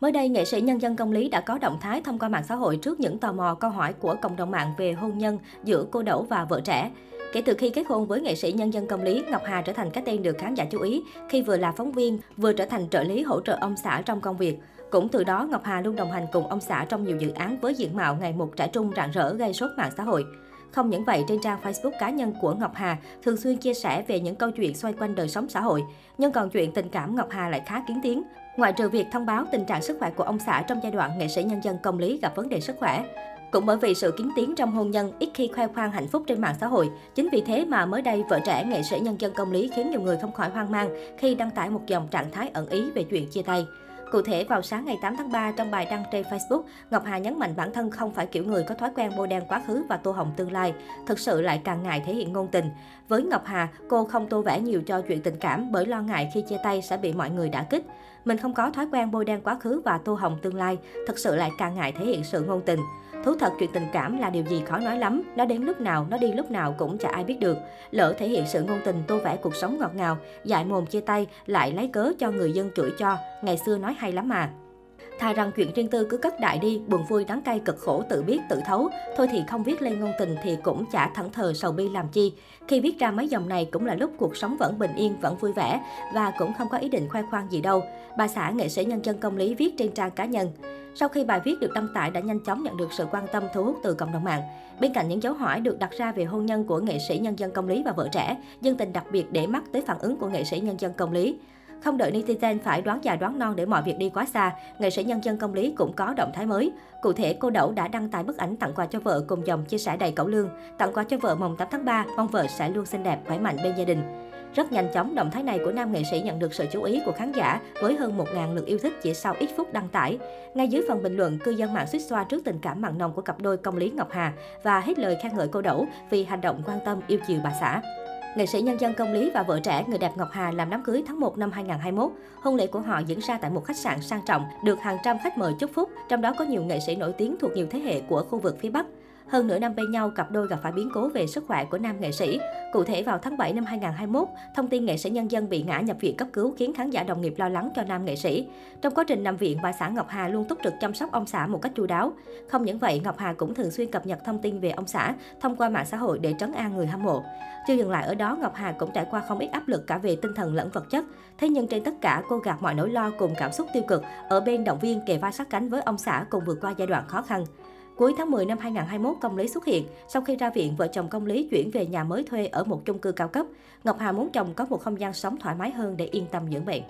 Mới đây, nghệ sĩ nhân dân công lý đã có động thái thông qua mạng xã hội trước những tò mò câu hỏi của cộng đồng mạng về hôn nhân giữa cô Đỗ và vợ trẻ. Kể từ khi kết hôn với nghệ sĩ nhân dân công lý, Ngọc Hà trở thành cái tên được khán giả chú ý khi vừa là phóng viên, vừa trở thành trợ lý hỗ trợ ông xã trong công việc. Cũng từ đó, Ngọc Hà luôn đồng hành cùng ông xã trong nhiều dự án với diện mạo ngày một trẻ trung rạng rỡ gây sốt mạng xã hội. Không những vậy, trên trang Facebook cá nhân của Ngọc Hà thường xuyên chia sẻ về những câu chuyện xoay quanh đời sống xã hội. Nhưng còn chuyện tình cảm Ngọc Hà lại khá kiến tiếng. Ngoại trừ việc thông báo tình trạng sức khỏe của ông xã trong giai đoạn nghệ sĩ nhân dân công lý gặp vấn đề sức khỏe. Cũng bởi vì sự kiến tiếng trong hôn nhân, ít khi khoe khoang hạnh phúc trên mạng xã hội. Chính vì thế mà mới đây vợ trẻ nghệ sĩ nhân dân công lý khiến nhiều người không khỏi hoang mang khi đăng tải một dòng trạng thái ẩn ý về chuyện chia tay. Cụ thể, vào sáng ngày 8 tháng 3, trong bài đăng trên Facebook, Ngọc Hà nhấn mạnh bản thân không phải kiểu người có thói quen bôi đen quá khứ và tô hồng tương lai, thực sự lại càng ngại thể hiện ngôn tình. Với Ngọc Hà, cô không tô vẽ nhiều cho chuyện tình cảm bởi lo ngại khi chia tay sẽ bị mọi người đả kích. Mình không có thói quen bôi đen quá khứ và tô hồng tương lai, thực sự lại càng ngại thể hiện sự ngôn tình. Thú thật chuyện tình cảm là điều gì khó nói lắm, nó đến lúc nào, nó đi lúc nào cũng chả ai biết được. Lỡ thể hiện sự ngôn tình tô vẽ cuộc sống ngọt ngào, dại mồm chia tay, lại lấy cớ cho người dân chửi cho, ngày xưa nói hay lắm mà. Thà rằng chuyện riêng tư cứ cất đại đi, buồn vui đắng cay cực khổ tự biết tự thấu. Thôi thì không viết lên ngôn tình thì cũng chả thẫn thờ sầu bi làm chi. Khi viết ra mấy dòng này cũng là lúc cuộc sống vẫn bình yên, vẫn vui vẻ và cũng không có ý định khoe khoang gì đâu. Bà xã nghệ sĩ nhân dân công lý viết trên trang cá nhân. Sau khi bài viết được đăng tải đã nhanh chóng nhận được sự quan tâm thu hút từ cộng đồng mạng. Bên cạnh những dấu hỏi được đặt ra về hôn nhân của nghệ sĩ nhân dân công lý và vợ trẻ, dân tình đặc biệt để mắt tới phản ứng của nghệ sĩ nhân dân công lý. Không đợi netizen phải đoán già đoán non để mọi việc đi quá xa, nghệ sĩ nhân dân công lý cũng có động thái mới. Cụ thể, cô Đậu đã đăng tải bức ảnh tặng quà cho vợ cùng dòng chia sẻ đầy cẩu lương. Tặng quà cho vợ mồng 8 tháng 3, mong vợ sẽ luôn xinh đẹp, khỏe mạnh bên gia đình. Rất nhanh chóng, động thái này của nam nghệ sĩ nhận được sự chú ý của khán giả với hơn 1.000 lượt yêu thích chỉ sau ít phút đăng tải. Ngay dưới phần bình luận, cư dân mạng suýt xoa trước tình cảm mặn nồng của cặp đôi công lý Ngọc Hà và hết lời khen ngợi cô Đậu vì hành động quan tâm yêu chiều bà xã. Nghệ sĩ nhân dân công lý và vợ trẻ người đẹp Ngọc Hà làm đám cưới tháng 1 năm 2021. Hôn lễ của họ diễn ra tại một khách sạn sang trọng, được hàng trăm khách mời chúc phúc, trong đó có nhiều nghệ sĩ nổi tiếng thuộc nhiều thế hệ của khu vực phía Bắc. Hơn nửa năm bên nhau, cặp đôi gặp phải biến cố về sức khỏe của nam nghệ sĩ. Cụ thể vào tháng 7 năm 2021, thông tin nghệ sĩ nhân dân bị ngã nhập viện cấp cứu khiến khán giả đồng nghiệp lo lắng cho nam nghệ sĩ. Trong quá trình nằm viện, bà xã Ngọc Hà luôn túc trực chăm sóc ông xã một cách chu đáo. Không những vậy, Ngọc Hà cũng thường xuyên cập nhật thông tin về ông xã thông qua mạng xã hội để trấn an người hâm mộ. Chưa dừng lại ở đó, Ngọc Hà cũng trải qua không ít áp lực cả về tinh thần lẫn vật chất. Thế nhưng trên tất cả, cô gạt mọi nỗi lo cùng cảm xúc tiêu cực ở bên động viên kề vai sát cánh với ông xã cùng vượt qua giai đoạn khó khăn. Cuối tháng 10 năm 2021, Công Lý xuất hiện. Sau khi ra viện, vợ chồng Công Lý chuyển về nhà mới thuê ở một chung cư cao cấp. Ngọc Hà muốn chồng có một không gian sống thoải mái hơn để yên tâm dưỡng bệnh.